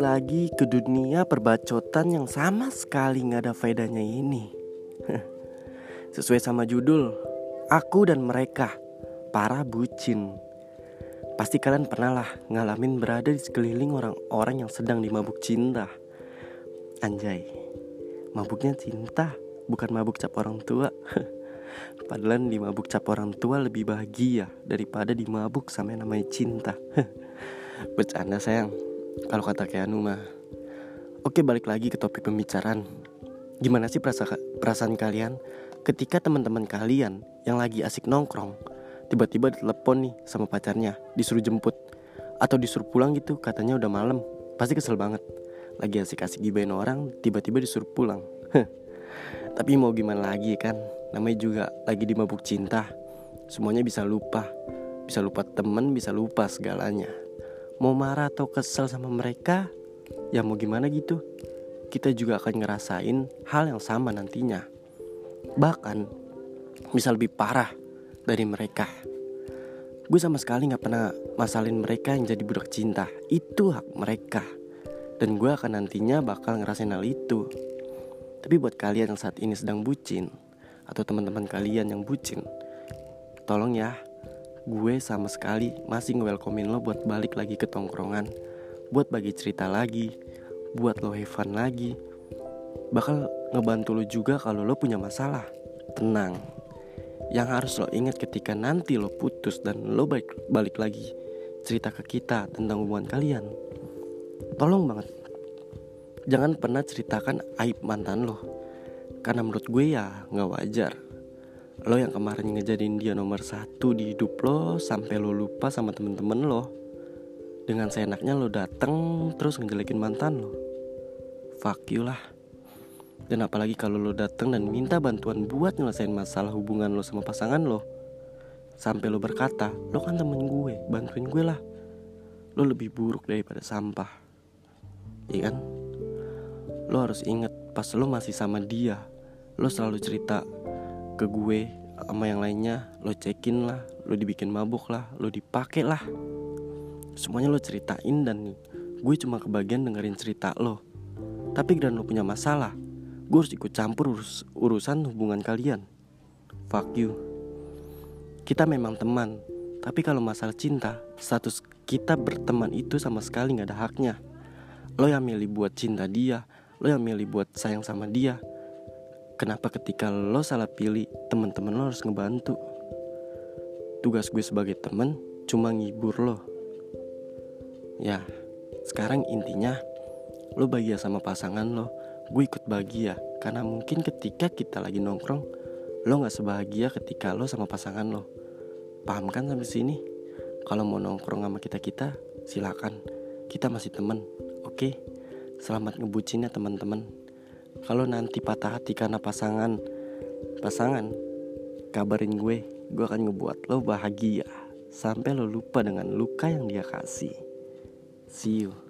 lagi ke dunia perbacotan yang sama sekali nggak ada faedahnya ini. Sesuai sama judul, aku dan mereka, para bucin. Pasti kalian pernah lah ngalamin berada di sekeliling orang-orang yang sedang dimabuk cinta. Anjay, mabuknya cinta, bukan mabuk cap orang tua. Padahal di mabuk cap orang tua lebih bahagia daripada di mabuk sama yang namanya cinta. Bercanda sayang. Kalau kata Keanu mah. Oke balik lagi ke topik pembicaraan. Gimana sih perasa perasaan kalian Ketika teman-teman kalian Yang lagi asik nongkrong Tiba-tiba ditelepon nih sama pacarnya Disuruh jemput? Atau disuruh pulang gitu katanya udah malam. Pasti kesel banget. Lagi asik-asik gibain orang Tiba-tiba disuruh pulang Tapi mau gimana lagi kan Namanya juga lagi di mabuk cinta Semuanya bisa lupa Bisa lupa temen, bisa lupa segalanya mau marah atau kesel sama mereka, ya mau gimana gitu. Kita juga akan ngerasain hal yang sama nantinya. Bahkan bisa lebih parah dari mereka. Gue sama sekali gak pernah masalin mereka yang jadi budak cinta. Itu hak mereka. Dan gue akan nantinya bakal ngerasain hal itu. Tapi buat kalian yang saat ini sedang bucin, atau teman-teman kalian yang bucin, tolong ya gue sama sekali masih nge-welcomein lo buat balik lagi ke tongkrongan Buat bagi cerita lagi Buat lo have fun lagi. Bakal ngebantu lo juga kalau lo punya masalah. Tenang Yang harus lo ingat ketika nanti lo putus dan lo balik, balik lagi Cerita ke kita tentang hubungan kalian. Tolong banget Jangan pernah ceritakan aib mantan lo. Karena menurut gue ya gak wajar. Lo yang kemarin ngejadiin dia nomor satu di hidup lo sampai lo lupa sama temen-temen lo. Dengan seenaknya lo dateng terus ngejelekin mantan lo. Fuck you lah. Dan apalagi kalau lo dateng dan minta bantuan buat nyelesain masalah hubungan lo sama pasangan lo. Sampai lo berkata lo kan temen gue bantuin gue lah. Lo lebih buruk daripada sampah. Iya kan lo harus inget pas lo masih sama dia lo selalu cerita ke gue sama yang lainnya lo cekin lah lo dibikin mabuk lah lo dipakai lah. Semuanya lo ceritain dan gue cuma kebagian dengerin cerita lo. Tapi dan lo punya masalah gue harus ikut campur urus urusan hubungan kalian. Fuck you. Kita memang teman tapi kalau masalah cinta status kita berteman itu sama sekali nggak ada haknya. Lo yang milih buat cinta dia lo yang milih buat sayang sama dia. Kenapa ketika lo salah pilih teman-teman lo harus ngebantu? Tugas gue sebagai teman cuma ngibur lo. Ya sekarang intinya Lo bahagia sama pasangan lo. Gue ikut bahagia Karena mungkin ketika kita lagi nongkrong Lo gak sebahagia ketika lo sama pasangan lo. Paham kan sampai sini? Kalau mau nongkrong sama kita-kita silakan. Kita masih temen Oke Selamat ngebucinnya teman-teman. Kalau nanti patah hati karena pasangan pasangan kabarin gue gue akan ngebuat lo bahagia. Sampai lo lupa dengan luka yang dia kasih. See you